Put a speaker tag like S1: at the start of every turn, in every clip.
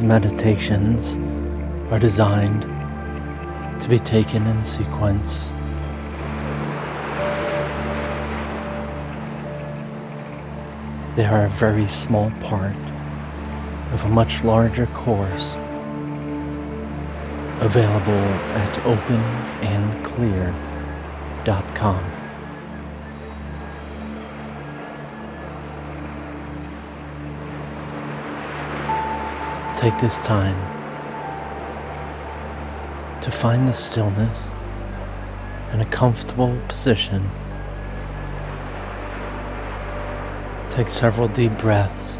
S1: These meditations are designed to be taken in sequence. They are a very small part of a much larger course available at openandclear.com. Take this time to find the stillness in a comfortable position. Take several deep breaths.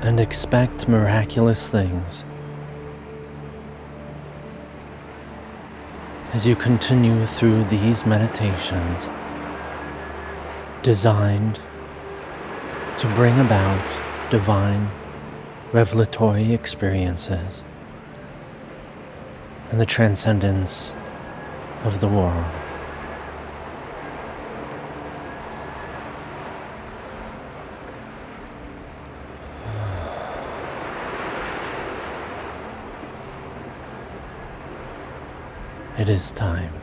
S1: And expect miraculous things as you continue through these meditations designed to bring about divine revelatory experiences and the transcendence of the world. It is time.